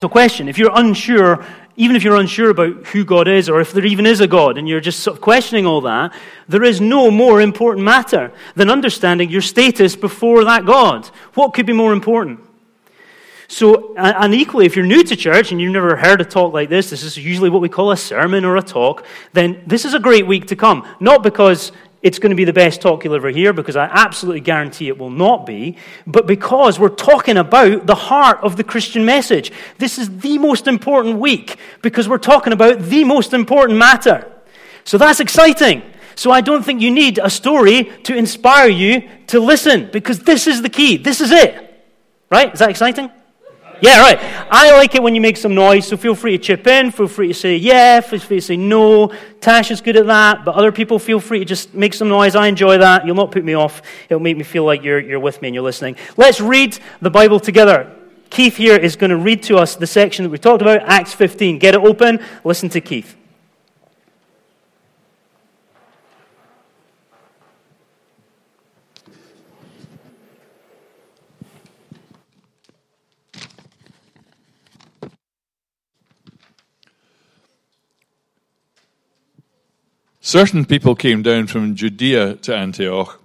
So, question if you're unsure, even if you're unsure about who God is or if there even is a God and you're just sort of questioning all that, there is no more important matter than understanding your status before that God. What could be more important? So, and equally, if you're new to church and you've never heard a talk like this, this is usually what we call a sermon or a talk, then this is a great week to come. Not because it's going to be the best talk you'll ever hear, because I absolutely guarantee it will not be, but because we're talking about the heart of the Christian message. This is the most important week because we're talking about the most important matter. So that's exciting. So I don't think you need a story to inspire you to listen because this is the key. This is it. Right? Is that exciting? Yeah, right. I like it when you make some noise, so feel free to chip in. Feel free to say yeah, feel free to say no. Tash is good at that, but other people feel free to just make some noise. I enjoy that. You'll not put me off. It'll make me feel like you're, you're with me and you're listening. Let's read the Bible together. Keith here is going to read to us the section that we talked about, Acts 15. Get it open. Listen to Keith. Certain people came down from Judea to Antioch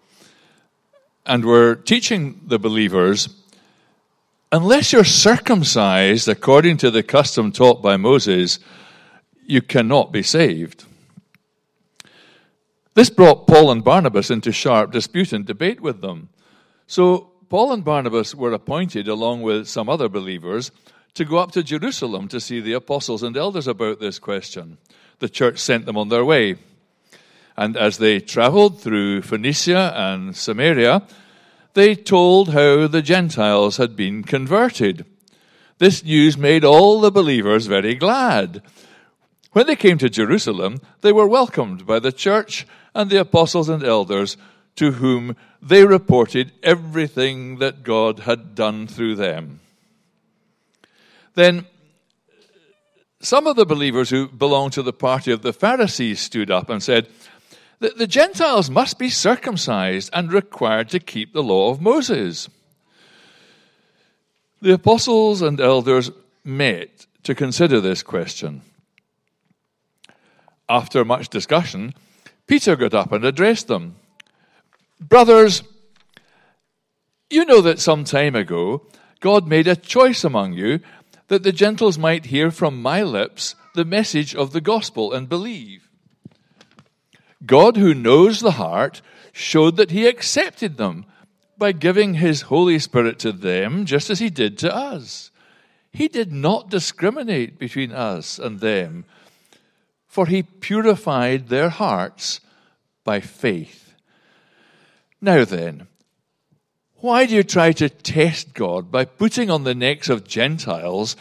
and were teaching the believers unless you're circumcised according to the custom taught by Moses, you cannot be saved. This brought Paul and Barnabas into sharp dispute and debate with them. So Paul and Barnabas were appointed, along with some other believers, to go up to Jerusalem to see the apostles and elders about this question. The church sent them on their way. And as they traveled through Phoenicia and Samaria, they told how the Gentiles had been converted. This news made all the believers very glad. When they came to Jerusalem, they were welcomed by the church and the apostles and elders, to whom they reported everything that God had done through them. Then some of the believers who belonged to the party of the Pharisees stood up and said, the, the Gentiles must be circumcised and required to keep the law of Moses. The apostles and elders met to consider this question. After much discussion, Peter got up and addressed them. Brothers, you know that some time ago God made a choice among you that the Gentiles might hear from my lips the message of the gospel and believe. God, who knows the heart, showed that he accepted them by giving his Holy Spirit to them just as he did to us. He did not discriminate between us and them, for he purified their hearts by faith. Now then, why do you try to test God by putting on the necks of Gentiles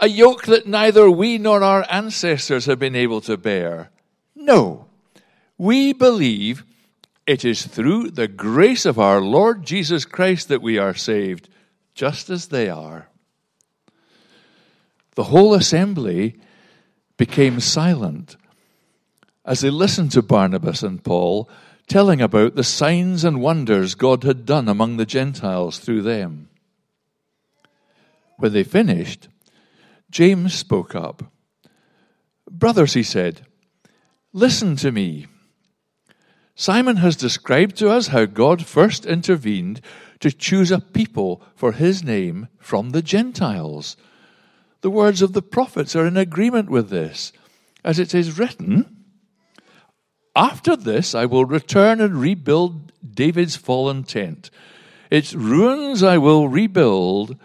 a yoke that neither we nor our ancestors have been able to bear? No. We believe it is through the grace of our Lord Jesus Christ that we are saved, just as they are. The whole assembly became silent as they listened to Barnabas and Paul telling about the signs and wonders God had done among the Gentiles through them. When they finished, James spoke up. Brothers, he said, listen to me. Simon has described to us how God first intervened to choose a people for his name from the Gentiles. The words of the prophets are in agreement with this, as it is written After this I will return and rebuild David's fallen tent. Its ruins I will rebuild,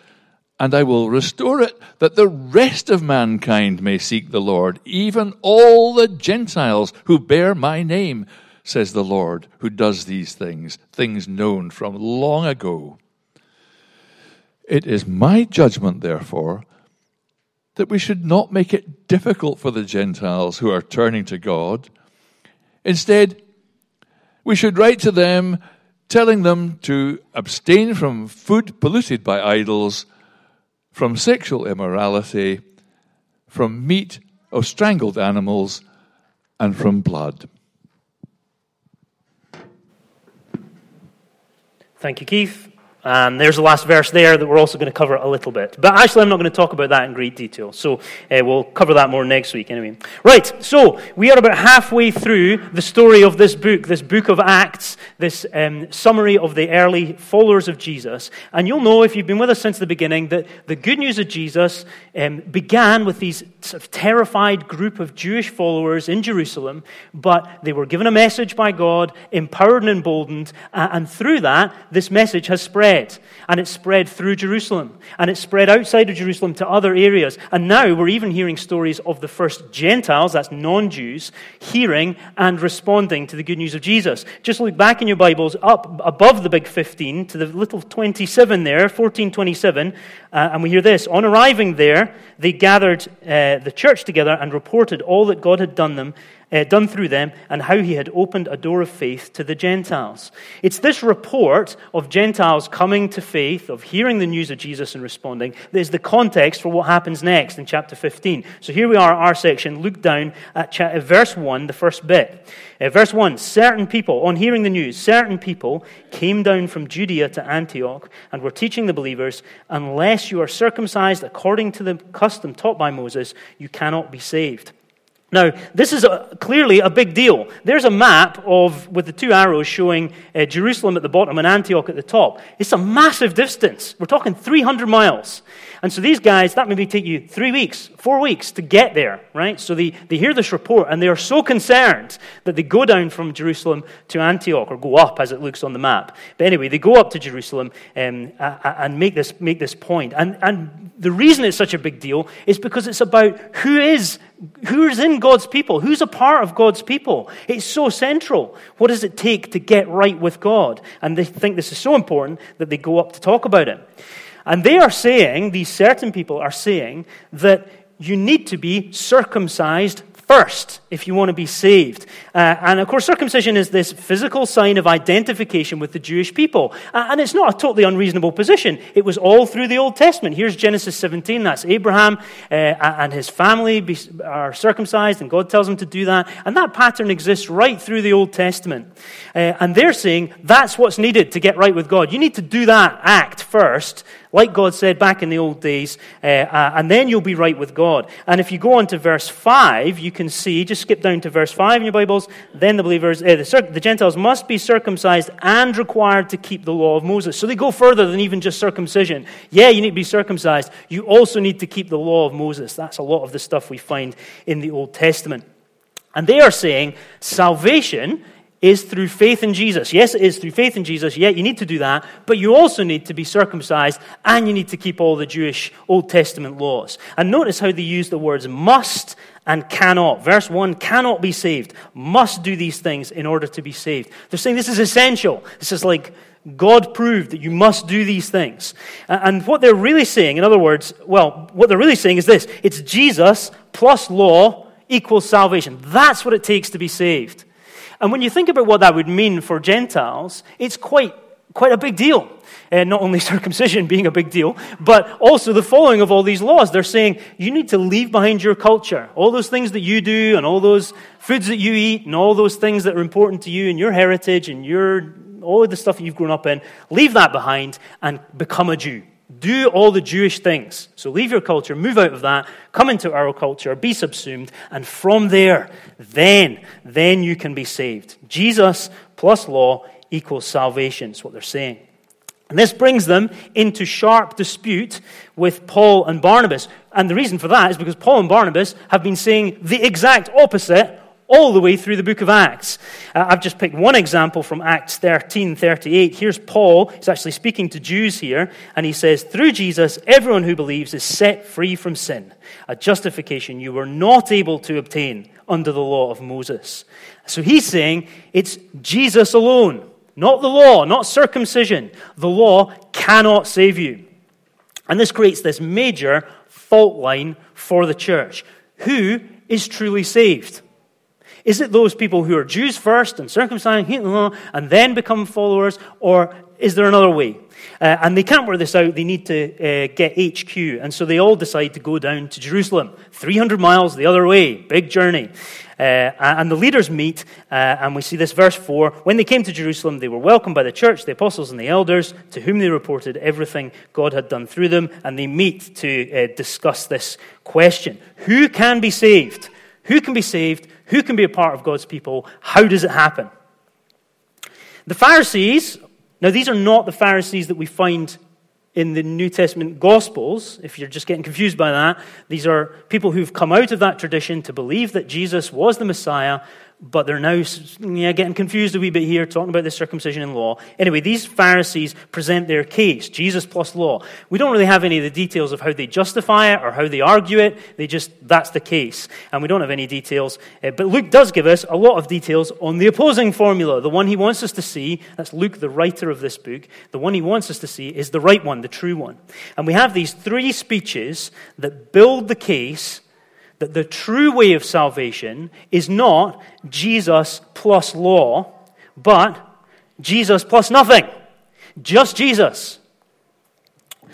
and I will restore it, that the rest of mankind may seek the Lord, even all the Gentiles who bear my name says the Lord, who does these things, things known from long ago. It is my judgment, therefore, that we should not make it difficult for the Gentiles who are turning to God. Instead, we should write to them telling them to abstain from food polluted by idols, from sexual immorality, from meat of strangled animals, and from blood. Thank you, Keith. Um, there's the last verse there that we're also going to cover a little bit. But actually, I'm not going to talk about that in great detail. So uh, we'll cover that more next week anyway. Right, so we are about halfway through the story of this book, this book of Acts, this um, summary of the early followers of Jesus. And you'll know, if you've been with us since the beginning, that the good news of Jesus um, began with these sort of terrified group of Jewish followers in Jerusalem, but they were given a message by God, empowered and emboldened, and through that, this message has spread spread. And it spread through Jerusalem. And it spread outside of Jerusalem to other areas. And now we're even hearing stories of the first Gentiles, that's non Jews, hearing and responding to the good news of Jesus. Just look back in your Bibles up above the big 15 to the little 27 there, 1427. Uh, and we hear this On arriving there, they gathered uh, the church together and reported all that God had done them uh, done through them and how he had opened a door of faith to the Gentiles. It's this report of Gentiles coming to faith, of hearing the news of Jesus and responding, that is the context for what happens next in chapter 15. So here we are, our section. Look down at cha- uh, verse 1, the first bit. Uh, verse 1 Certain people, on hearing the news, certain people came down from Judea to Antioch and were teaching the believers, unless you are circumcised according to the custom taught by Moses, you cannot be saved. Now, this is a, clearly a big deal. There's a map of, with the two arrows showing uh, Jerusalem at the bottom and Antioch at the top. It's a massive distance. We're talking 300 miles. And so these guys, that maybe take you three weeks, four weeks to get there, right? So they, they hear this report and they are so concerned that they go down from Jerusalem to Antioch, or go up as it looks on the map. But anyway, they go up to Jerusalem um, and make this, make this point. And, and the reason it's such a big deal is because it's about who is who's in God's people, who's a part of God's people. It's so central. What does it take to get right with God? And they think this is so important that they go up to talk about it. And they are saying, these certain people are saying, that you need to be circumcised first if you want to be saved. Uh, and of course, circumcision is this physical sign of identification with the Jewish people. Uh, and it's not a totally unreasonable position. It was all through the Old Testament. Here's Genesis 17. That's Abraham uh, and his family be, are circumcised, and God tells him to do that. And that pattern exists right through the Old Testament. Uh, and they're saying that's what's needed to get right with God. You need to do that act first like God said back in the old days, uh, uh, and then you'll be right with God. And if you go on to verse 5, you can see, just skip down to verse 5 in your Bibles, then the believers, uh, the, the Gentiles must be circumcised and required to keep the law of Moses. So they go further than even just circumcision. Yeah, you need to be circumcised. You also need to keep the law of Moses. That's a lot of the stuff we find in the Old Testament. And they are saying salvation is through faith in Jesus. Yes, it is through faith in Jesus. Yeah, you need to do that. But you also need to be circumcised and you need to keep all the Jewish Old Testament laws. And notice how they use the words must and cannot. Verse 1 cannot be saved, must do these things in order to be saved. They're saying this is essential. This is like God proved that you must do these things. And what they're really saying, in other words, well, what they're really saying is this it's Jesus plus law equals salvation. That's what it takes to be saved. And when you think about what that would mean for Gentiles, it's quite, quite a big deal. And not only circumcision being a big deal, but also the following of all these laws. They're saying you need to leave behind your culture. All those things that you do, and all those foods that you eat, and all those things that are important to you, and your heritage, and your, all of the stuff that you've grown up in, leave that behind and become a Jew. Do all the Jewish things. So leave your culture, move out of that, come into our culture, be subsumed, and from there, then, then you can be saved. Jesus plus law equals salvation, is what they're saying. And this brings them into sharp dispute with Paul and Barnabas. And the reason for that is because Paul and Barnabas have been saying the exact opposite all the way through the book of Acts. Uh, I've just picked one example from Acts 13 38. Here's Paul. He's actually speaking to Jews here, and he says, Through Jesus, everyone who believes is set free from sin, a justification you were not able to obtain under the law of Moses. So he's saying it's Jesus alone, not the law, not circumcision. The law cannot save you. And this creates this major fault line for the church. Who is truly saved? Is it those people who are Jews first and circumcised and then become followers? Or is there another way? Uh, and they can't work this out. They need to uh, get HQ. And so they all decide to go down to Jerusalem, 300 miles the other way, big journey. Uh, and the leaders meet, uh, and we see this verse 4. When they came to Jerusalem, they were welcomed by the church, the apostles, and the elders, to whom they reported everything God had done through them. And they meet to uh, discuss this question Who can be saved? Who can be saved? Who can be a part of God's people? How does it happen? The Pharisees, now these are not the Pharisees that we find in the New Testament Gospels, if you're just getting confused by that, these are people who've come out of that tradition to believe that Jesus was the Messiah but they're now yeah, getting confused a wee bit here, talking about the circumcision in law. Anyway, these Pharisees present their case Jesus plus law. We don't really have any of the details of how they justify it or how they argue it. They just, that's the case. And we don't have any details. Uh, but Luke does give us a lot of details on the opposing formula. The one he wants us to see, that's Luke, the writer of this book, the one he wants us to see is the right one, the true one. And we have these three speeches that build the case that the true way of salvation is not Jesus plus law, but Jesus plus nothing. Just Jesus.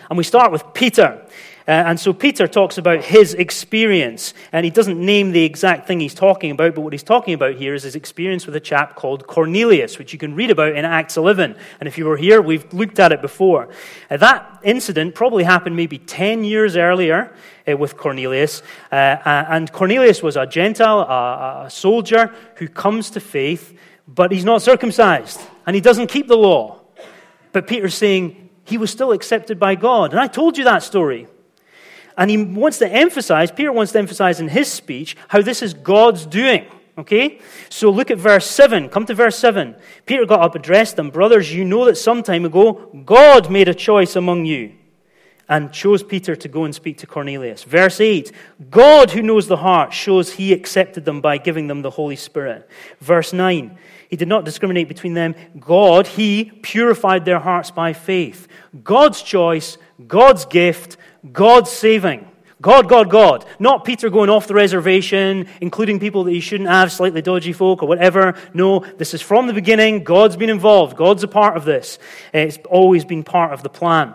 And we start with Peter. Uh, and so Peter talks about his experience, and he doesn't name the exact thing he's talking about, but what he's talking about here is his experience with a chap called Cornelius, which you can read about in Acts 11. And if you were here, we've looked at it before. Uh, that incident probably happened maybe 10 years earlier uh, with Cornelius. Uh, and Cornelius was a Gentile, a, a soldier who comes to faith, but he's not circumcised, and he doesn't keep the law. But Peter's saying he was still accepted by God. And I told you that story. And he wants to emphasize, Peter wants to emphasize in his speech, how this is God's doing. Okay? So look at verse 7. Come to verse 7. Peter got up, addressed them. Brothers, you know that some time ago God made a choice among you and chose Peter to go and speak to Cornelius. Verse 8 God, who knows the heart, shows he accepted them by giving them the Holy Spirit. Verse 9 He did not discriminate between them. God, he purified their hearts by faith. God's choice, God's gift, God's saving. God, God, God. Not Peter going off the reservation, including people that he shouldn't have, slightly dodgy folk or whatever. No, this is from the beginning. God's been involved. God's a part of this. It's always been part of the plan.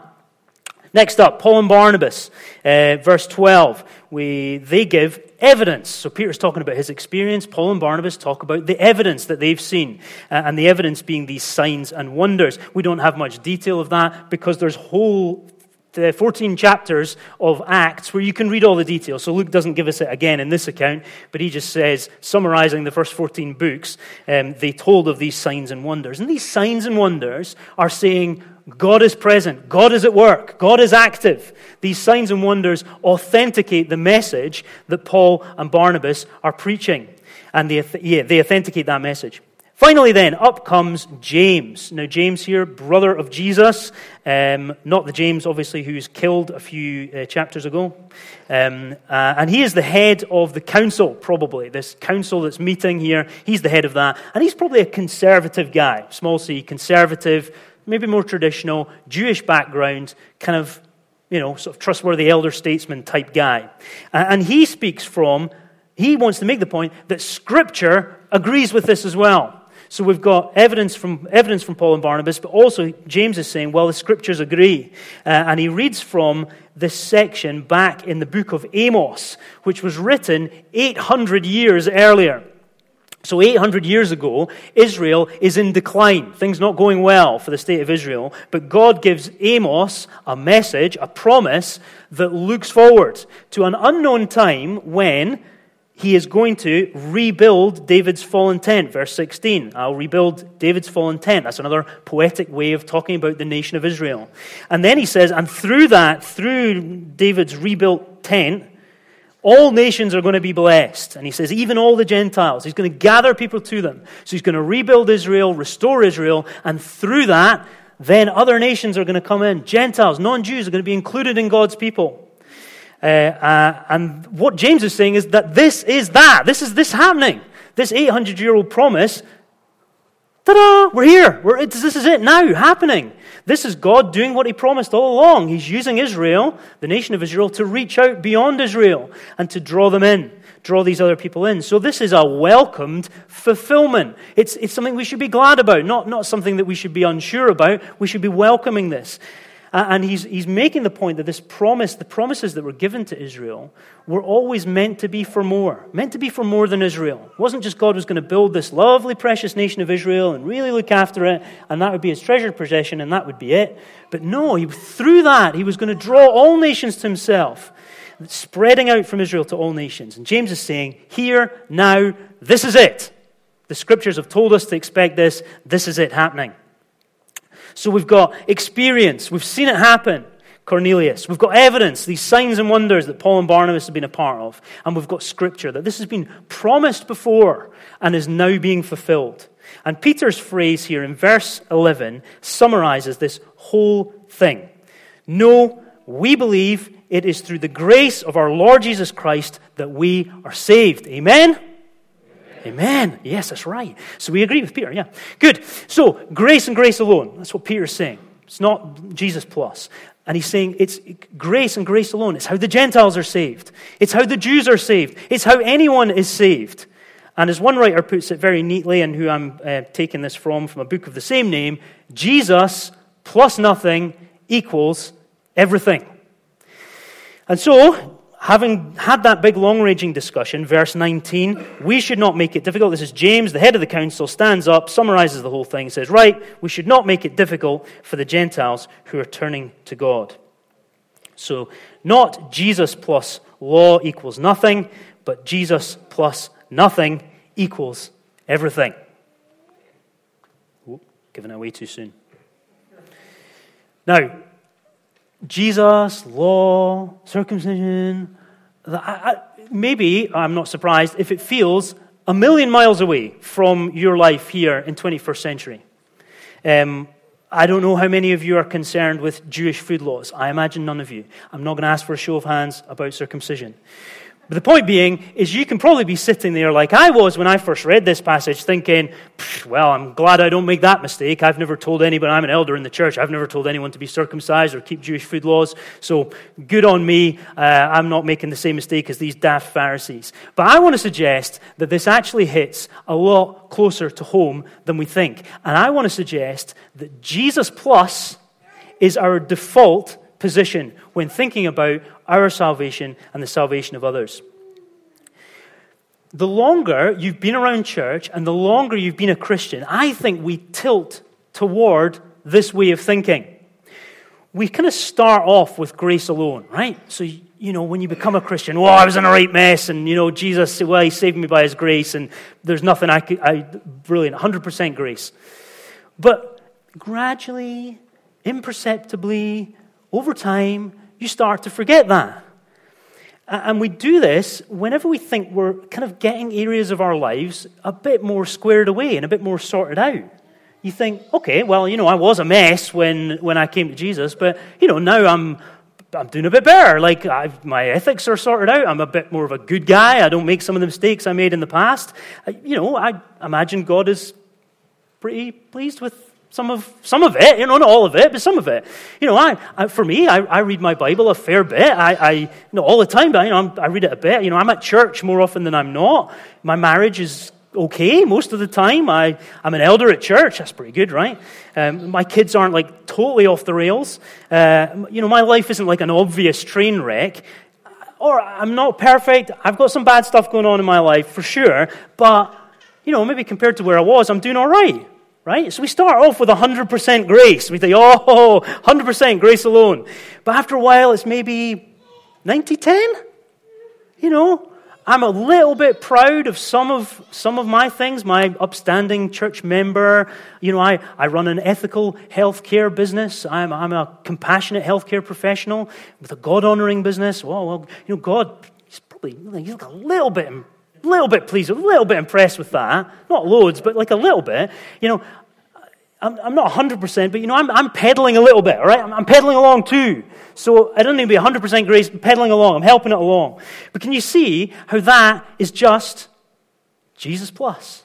Next up, Paul and Barnabas, uh, verse 12. We, they give evidence. So Peter's talking about his experience. Paul and Barnabas talk about the evidence that they've seen, uh, and the evidence being these signs and wonders. We don't have much detail of that because there's whole the 14 chapters of Acts where you can read all the details. So Luke doesn't give us it again in this account, but he just says, summarizing the first 14 books, um, they told of these signs and wonders. And these signs and wonders are saying, God is present, God is at work, God is active. These signs and wonders authenticate the message that Paul and Barnabas are preaching. And they, yeah, they authenticate that message. Finally, then, up comes James. Now, James here, brother of Jesus, um, not the James, obviously, who's killed a few uh, chapters ago. Um, uh, and he is the head of the council, probably. This council that's meeting here, he's the head of that. And he's probably a conservative guy, small c, conservative, maybe more traditional, Jewish background, kind of, you know, sort of trustworthy elder statesman type guy. Uh, and he speaks from, he wants to make the point that Scripture agrees with this as well. So we've got evidence from, evidence from Paul and Barnabas, but also James is saying, well, the scriptures agree. Uh, and he reads from this section back in the book of Amos, which was written 800 years earlier. So, 800 years ago, Israel is in decline. Things not going well for the state of Israel. But God gives Amos a message, a promise that looks forward to an unknown time when he is going to rebuild David's fallen tent. Verse 16. I'll rebuild David's fallen tent. That's another poetic way of talking about the nation of Israel. And then he says, and through that, through David's rebuilt tent, all nations are going to be blessed. And he says, even all the Gentiles. He's going to gather people to them. So he's going to rebuild Israel, restore Israel, and through that, then other nations are going to come in. Gentiles, non Jews are going to be included in God's people. Uh, uh, and what James is saying is that this is that. This is this happening. This 800 year old promise. Ta da! We're here. We're, this is it now, happening. This is God doing what He promised all along. He's using Israel, the nation of Israel, to reach out beyond Israel and to draw them in. draw these other people in. So this is a welcomed fulfillment. It's, it's something we should be glad about, not, not something that we should be unsure about. We should be welcoming this. And he's, he's making the point that this promise, the promises that were given to Israel, were always meant to be for more, meant to be for more than Israel. It wasn't just God was going to build this lovely, precious nation of Israel and really look after it, and that would be his treasured possession, and that would be it. But no, he, through that, he was going to draw all nations to himself, spreading out from Israel to all nations. And James is saying, here, now, this is it. The scriptures have told us to expect this. This is it happening. So we've got experience, we've seen it happen. Cornelius. We've got evidence, these signs and wonders that Paul and Barnabas have been a part of. And we've got scripture that this has been promised before and is now being fulfilled. And Peter's phrase here in verse 11 summarizes this whole thing. No, we believe it is through the grace of our Lord Jesus Christ that we are saved. Amen? Amen. Yes, that's right. So we agree with Peter, yeah. Good. So, grace and grace alone. That's what Peter's saying. It's not Jesus plus. And he's saying it's grace and grace alone. It's how the Gentiles are saved, it's how the Jews are saved, it's how anyone is saved. And as one writer puts it very neatly, and who I'm uh, taking this from, from a book of the same name, Jesus plus nothing equals everything. And so, having had that big long ranging discussion, verse 19, we should not make it difficult. This is James, the head of the council, stands up, summarizes the whole thing, says, Right, we should not make it difficult for the Gentiles who are turning to God. So, not Jesus plus law equals nothing, but Jesus plus nothing equals everything. Ooh, giving it away too soon. Now, Jesus, law, circumcision, maybe, I'm not surprised, if it feels a million miles away from your life here in 21st century. Um, I don't know how many of you are concerned with Jewish food laws. I imagine none of you. I'm not going to ask for a show of hands about circumcision. But the point being is you can probably be sitting there like I was when I first read this passage, thinking, well, I'm glad I don't make that mistake. I've never told anybody, I'm an elder in the church, I've never told anyone to be circumcised or keep Jewish food laws. So good on me. Uh, I'm not making the same mistake as these daft Pharisees. But I want to suggest that this actually hits a lot closer to home than we think. And I want to suggest that Jesus plus is our default position when thinking about our salvation and the salvation of others. The longer you've been around church and the longer you've been a Christian, I think we tilt toward this way of thinking. We kind of start off with grace alone, right? So, you know, when you become a Christian, oh, I was in a right mess, and, you know, Jesus, well, he saved me by his grace, and there's nothing I could, I, brilliant, 100% grace. But gradually, imperceptibly, over time, you start to forget that. And we do this whenever we think we're kind of getting areas of our lives a bit more squared away and a bit more sorted out. You think, okay, well, you know, I was a mess when, when I came to Jesus, but, you know, now I'm, I'm doing a bit better. Like, I've, my ethics are sorted out. I'm a bit more of a good guy. I don't make some of the mistakes I made in the past. I, you know, I imagine God is pretty pleased with some of, some of it, you know, not all of it, but some of it. You know, I, I for me, I, I, read my Bible a fair bit. I, I all the time, but, you know, I'm, i read it a bit. You know, I'm at church more often than I'm not. My marriage is okay most of the time. I, I'm an elder at church. That's pretty good, right? Um, my kids aren't like totally off the rails. Uh, you know, my life isn't like an obvious train wreck. Or I'm not perfect. I've got some bad stuff going on in my life for sure. But, you know, maybe compared to where I was, I'm doing all right right? So we start off with 100% grace. We think, oh, 100% grace alone. But after a while, it's maybe 90 10. You know, I'm a little bit proud of some of, some of my things, my upstanding church member. You know, I, I run an ethical healthcare business. I'm, I'm a compassionate healthcare professional with a God honoring business. Well, you know, God, he's probably he's like a little bit little bit pleased, a little bit impressed with that. Not loads, but like a little bit. You know, I'm, I'm not 100%, but you know, I'm, I'm pedaling a little bit, all right? I'm, I'm pedaling along too. So I don't need to be 100% grace, pedaling along. I'm helping it along. But can you see how that is just Jesus plus?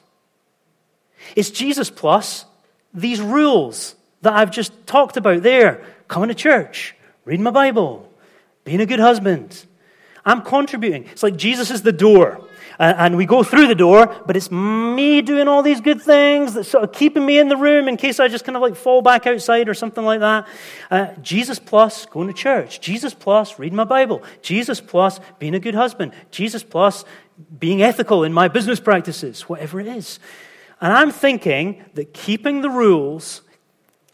It's Jesus plus these rules that I've just talked about there coming to church, reading my Bible, being a good husband, I'm contributing. It's like Jesus is the door. And we go through the door, but it's me doing all these good things that sort of keeping me in the room in case I just kind of like fall back outside or something like that. Uh, Jesus plus going to church. Jesus plus reading my Bible. Jesus plus being a good husband. Jesus plus being ethical in my business practices, whatever it is. And I'm thinking that keeping the rules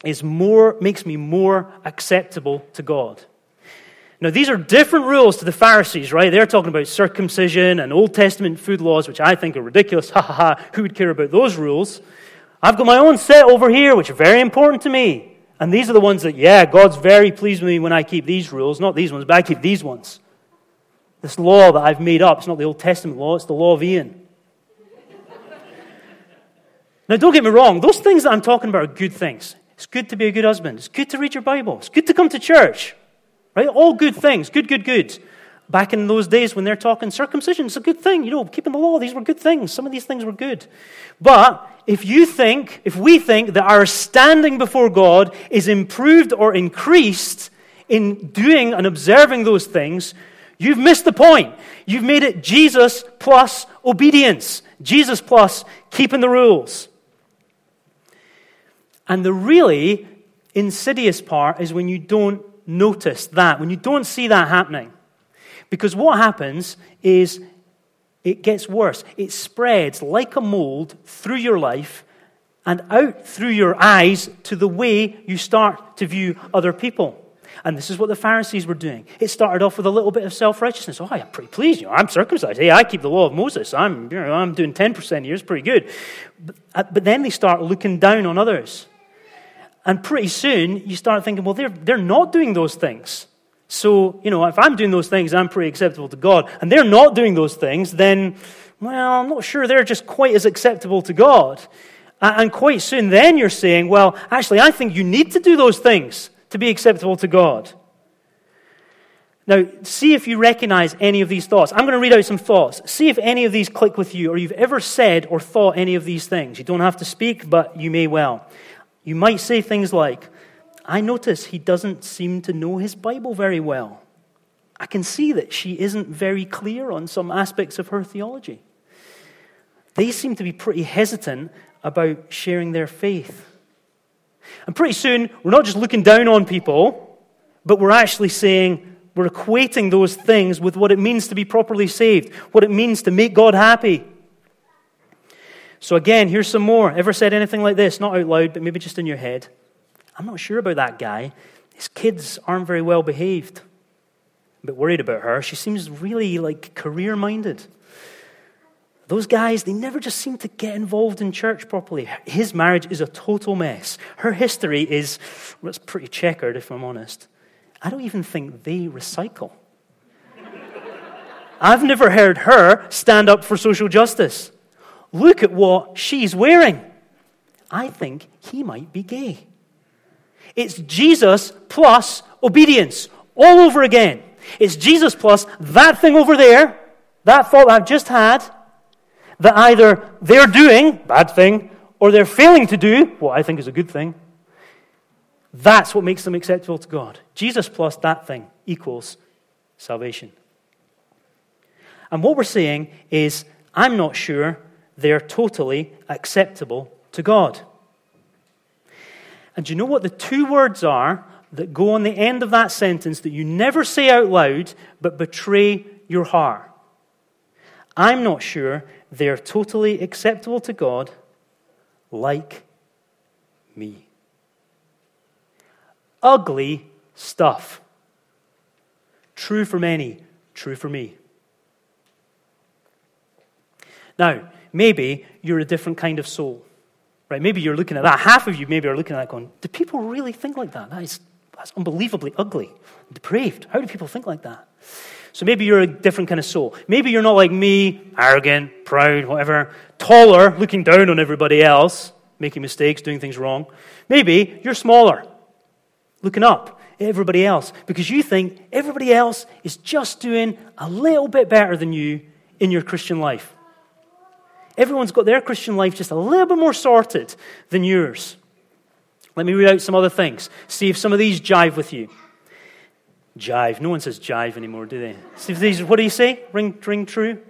is more, makes me more acceptable to God. Now, these are different rules to the Pharisees, right? They're talking about circumcision and Old Testament food laws, which I think are ridiculous. Ha ha ha. Who would care about those rules? I've got my own set over here, which are very important to me. And these are the ones that, yeah, God's very pleased with me when I keep these rules, not these ones, but I keep these ones. This law that I've made up, it's not the Old Testament law, it's the law of Ian. now, don't get me wrong, those things that I'm talking about are good things. It's good to be a good husband. It's good to read your Bible. It's good to come to church. Right? All good things. Good, good, good. Back in those days when they're talking circumcision, it's a good thing. You know, keeping the law, these were good things. Some of these things were good. But if you think, if we think that our standing before God is improved or increased in doing and observing those things, you've missed the point. You've made it Jesus plus obedience, Jesus plus keeping the rules. And the really insidious part is when you don't notice that, when you don't see that happening. Because what happens is it gets worse. It spreads like a mold through your life and out through your eyes to the way you start to view other people. And this is what the Pharisees were doing. It started off with a little bit of self righteousness. Oh, I'm pretty pleased. You know, I'm circumcised. Hey, I keep the law of Moses. I'm, you know, I'm doing 10% here. It's pretty good. But, uh, but then they start looking down on others. And pretty soon you start thinking, well, they're, they're not doing those things. So, you know, if I'm doing those things, I'm pretty acceptable to God. And they're not doing those things, then, well, I'm not sure they're just quite as acceptable to God. And quite soon, then you're saying, well, actually, I think you need to do those things to be acceptable to God. Now, see if you recognize any of these thoughts. I'm going to read out some thoughts. See if any of these click with you or you've ever said or thought any of these things. You don't have to speak, but you may well. You might say things like, I notice he doesn't seem to know his Bible very well. I can see that she isn't very clear on some aspects of her theology. They seem to be pretty hesitant about sharing their faith. And pretty soon, we're not just looking down on people, but we're actually saying, we're equating those things with what it means to be properly saved, what it means to make God happy. So, again, here's some more. Ever said anything like this? Not out loud, but maybe just in your head. I'm not sure about that guy. His kids aren't very well behaved. A bit worried about her. She seems really like career minded. Those guys, they never just seem to get involved in church properly. His marriage is a total mess. Her history is, well, it's pretty checkered, if I'm honest. I don't even think they recycle. I've never heard her stand up for social justice. Look at what she's wearing. I think he might be gay. It's Jesus plus obedience all over again. It's Jesus plus that thing over there, that thought I've just had, that either they're doing, bad thing, or they're failing to do, what I think is a good thing. That's what makes them acceptable to God. Jesus plus that thing equals salvation. And what we're saying is, I'm not sure they're totally acceptable to God. And do you know what the two words are that go on the end of that sentence that you never say out loud but betray your heart? I'm not sure they're totally acceptable to God like me. Ugly stuff. True for many, true for me. Now, maybe you're a different kind of soul. Right? Maybe you're looking at that. Half of you maybe are looking at that going, do people really think like that? That is that's unbelievably ugly, depraved. How do people think like that? So maybe you're a different kind of soul. Maybe you're not like me, arrogant, proud, whatever, taller, looking down on everybody else, making mistakes, doing things wrong. Maybe you're smaller, looking up at everybody else because you think everybody else is just doing a little bit better than you in your Christian life. Everyone's got their Christian life just a little bit more sorted than yours. Let me read out some other things. See if some of these jive with you. Jive. No one says jive anymore, do they? See if these, what do you say? Ring, ring true?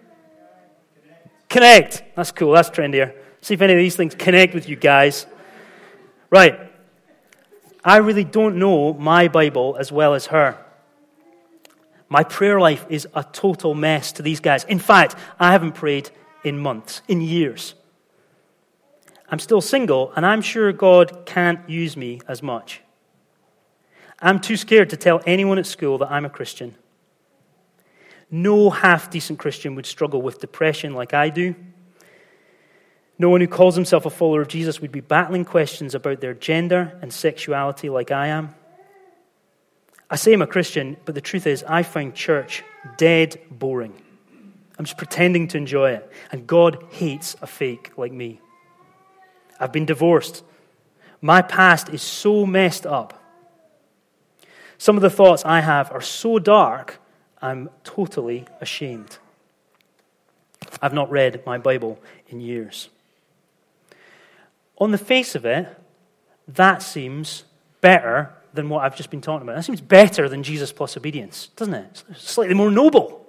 Connect. That's cool. That's trendier. See if any of these things connect with you guys. Right. I really don't know my Bible as well as her. My prayer life is a total mess to these guys. In fact, I haven't prayed in months, in years. I'm still single, and I'm sure God can't use me as much. I'm too scared to tell anyone at school that I'm a Christian. No half decent Christian would struggle with depression like I do. No one who calls himself a follower of Jesus would be battling questions about their gender and sexuality like I am. I say I'm a Christian, but the truth is, I find church dead boring. I'm just pretending to enjoy it. And God hates a fake like me. I've been divorced. My past is so messed up. Some of the thoughts I have are so dark, I'm totally ashamed. I've not read my Bible in years. On the face of it, that seems better than what I've just been talking about. That seems better than Jesus plus obedience, doesn't it? It's slightly more noble,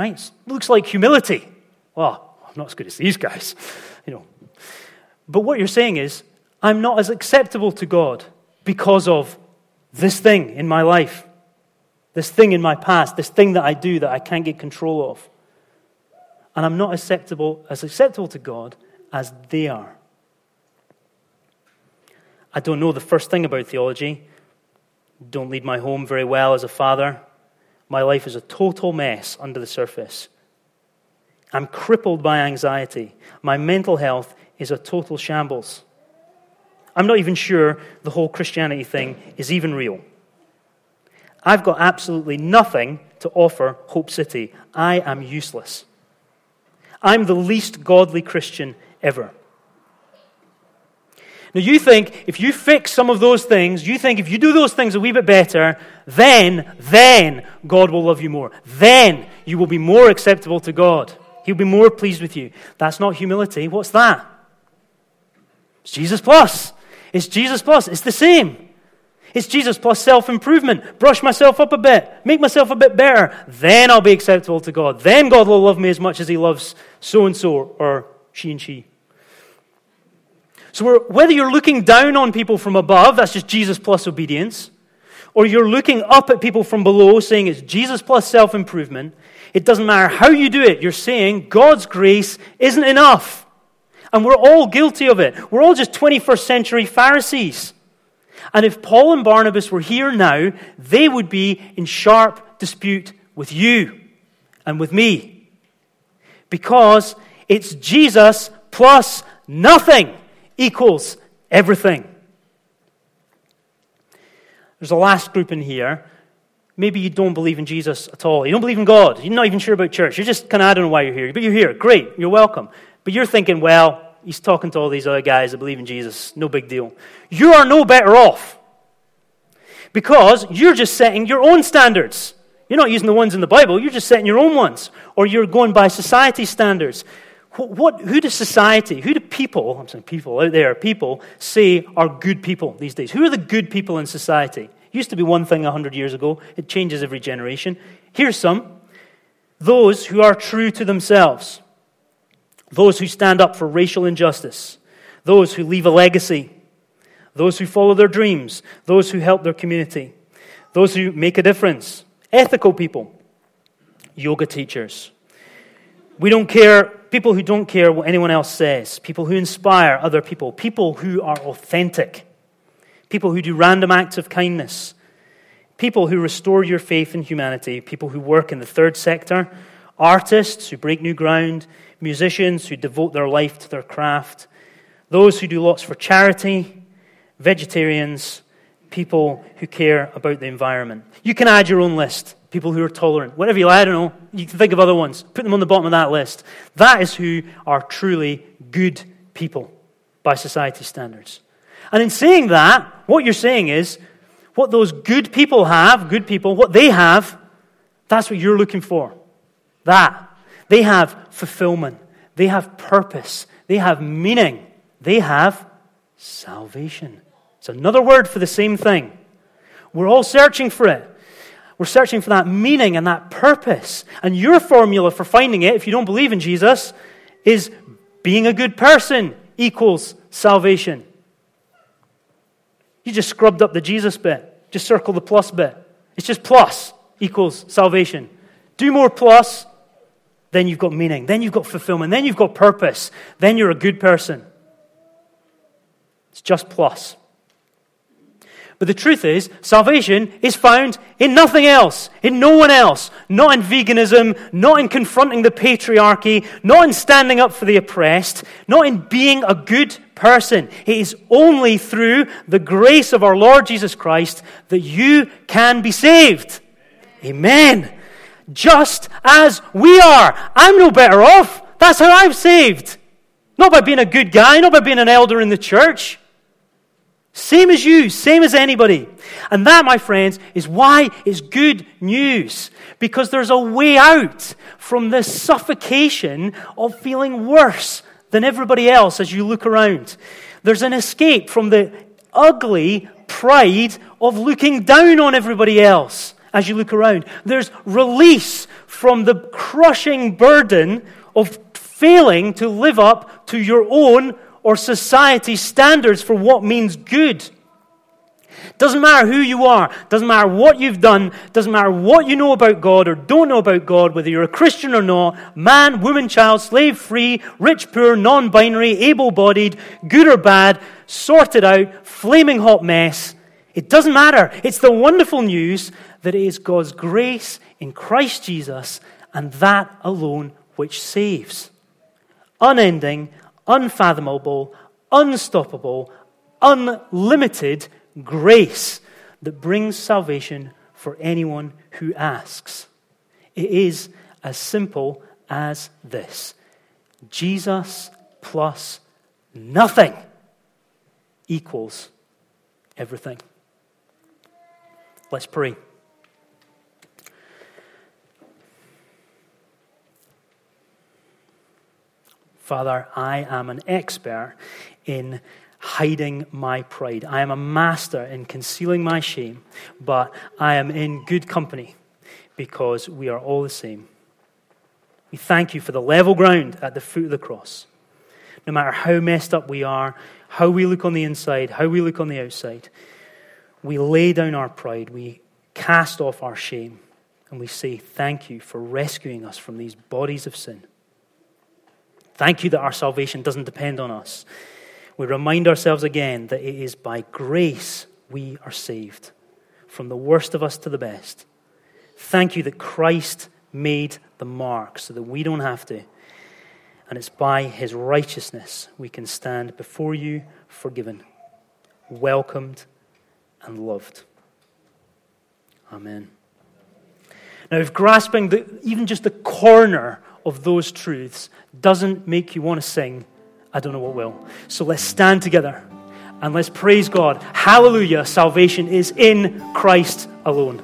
right? Looks like humility. Well, I'm not as good as these guys, you know. But what you're saying is, I'm not as acceptable to God because of this thing in my life, this thing in my past, this thing that I do that I can't get control of. And I'm not acceptable, as acceptable to God as they are. I don't know the first thing about theology. Don't lead my home very well as a father. My life is a total mess under the surface. I'm crippled by anxiety. My mental health is a total shambles. I'm not even sure the whole Christianity thing is even real. I've got absolutely nothing to offer Hope City. I am useless. I'm the least godly Christian ever. Now, you think if you fix some of those things, you think if you do those things a wee bit better, then, then God will love you more. Then you will be more acceptable to God. He'll be more pleased with you. That's not humility. What's that? It's Jesus plus. It's Jesus plus. It's the same. It's Jesus plus self improvement. Brush myself up a bit, make myself a bit better. Then I'll be acceptable to God. Then God will love me as much as He loves so and so or she and she. So, whether you're looking down on people from above, that's just Jesus plus obedience, or you're looking up at people from below, saying it's Jesus plus self improvement, it doesn't matter how you do it, you're saying God's grace isn't enough. And we're all guilty of it. We're all just 21st century Pharisees. And if Paul and Barnabas were here now, they would be in sharp dispute with you and with me. Because it's Jesus plus nothing equals everything. There's a last group in here. Maybe you don't believe in Jesus at all. You don't believe in God. You're not even sure about church. You're just kind of, I don't know why you're here. But you're here. Great. You're welcome. But you're thinking, well, he's talking to all these other guys that believe in Jesus. No big deal. You are no better off. Because you're just setting your own standards. You're not using the ones in the Bible, you're just setting your own ones. Or you're going by society standards. What, who does society, who do people, I'm saying people oh, out there, people say are good people these days? Who are the good people in society? It used to be one thing 100 years ago, it changes every generation. Here's some. Those who are true to themselves, those who stand up for racial injustice, those who leave a legacy, those who follow their dreams, those who help their community, those who make a difference, ethical people, yoga teachers. We don't care people who don't care what anyone else says, people who inspire other people, people who are authentic, people who do random acts of kindness, people who restore your faith in humanity, people who work in the third sector, artists who break new ground, musicians who devote their life to their craft, those who do lots for charity, vegetarians, people who care about the environment. You can add your own list people who are tolerant, whatever you like, I don't know. You can think of other ones. Put them on the bottom of that list. That is who are truly good people by society standards. And in saying that, what you're saying is what those good people have, good people, what they have, that's what you're looking for. That. They have fulfillment. They have purpose. They have meaning. They have salvation. It's another word for the same thing. We're all searching for it. We're searching for that meaning and that purpose. And your formula for finding it, if you don't believe in Jesus, is being a good person equals salvation. You just scrubbed up the Jesus bit. Just circle the plus bit. It's just plus equals salvation. Do more plus, then you've got meaning. Then you've got fulfillment. Then you've got purpose. Then you're a good person. It's just plus. But the truth is, salvation is found in nothing else, in no one else. Not in veganism, not in confronting the patriarchy, not in standing up for the oppressed, not in being a good person. It is only through the grace of our Lord Jesus Christ that you can be saved. Amen. Just as we are. I'm no better off. That's how I'm saved. Not by being a good guy, not by being an elder in the church. Same as you, same as anybody. And that, my friends, is why it's good news. Because there's a way out from this suffocation of feeling worse than everybody else as you look around. There's an escape from the ugly pride of looking down on everybody else as you look around. There's release from the crushing burden of failing to live up to your own or society's standards for what means good. Doesn't matter who you are, doesn't matter what you've done, doesn't matter what you know about God or don't know about God, whether you're a Christian or not, man, woman, child, slave, free, rich, poor, non binary, able bodied, good or bad, sorted out, flaming hot mess. It doesn't matter. It's the wonderful news that it is God's grace in Christ Jesus and that alone which saves. Unending, unfathomable, unstoppable, unlimited grace that brings salvation for anyone who asks. It is as simple as this Jesus plus nothing equals everything. Let's pray. Father, I am an expert in hiding my pride. I am a master in concealing my shame, but I am in good company because we are all the same. We thank you for the level ground at the foot of the cross. No matter how messed up we are, how we look on the inside, how we look on the outside, we lay down our pride, we cast off our shame, and we say, Thank you for rescuing us from these bodies of sin. Thank you that our salvation doesn't depend on us. We remind ourselves again that it is by grace we are saved, from the worst of us to the best. Thank you that Christ made the mark so that we don't have to. And it's by his righteousness we can stand before you forgiven, welcomed, and loved. Amen. Now, if grasping the, even just the corner of those truths doesn't make you want to sing, I don't know what will. So let's stand together and let's praise God. Hallelujah. Salvation is in Christ alone.